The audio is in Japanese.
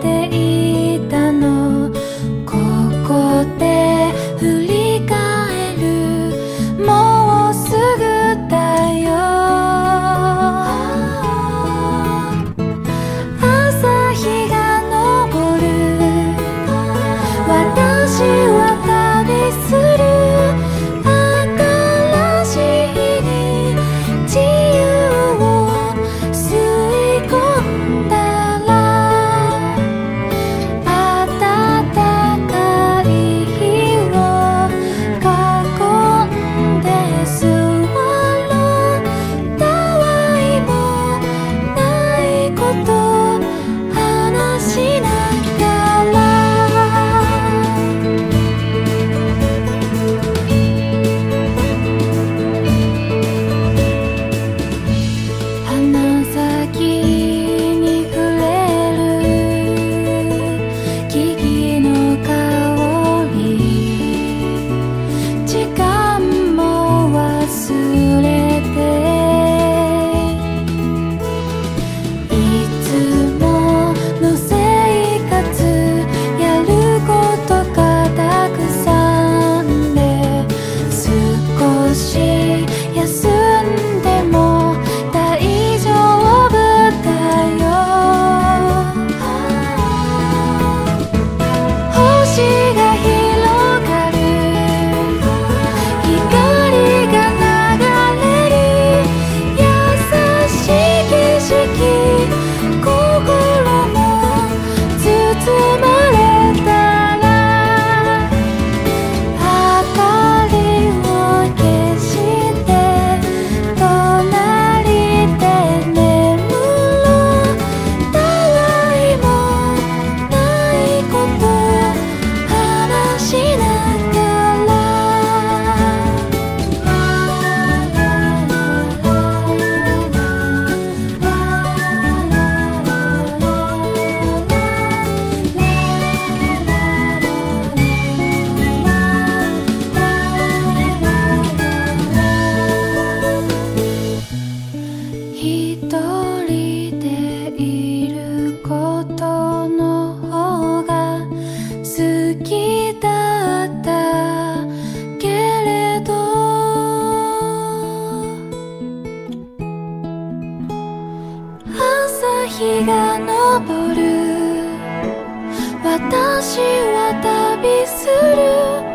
て私は旅する。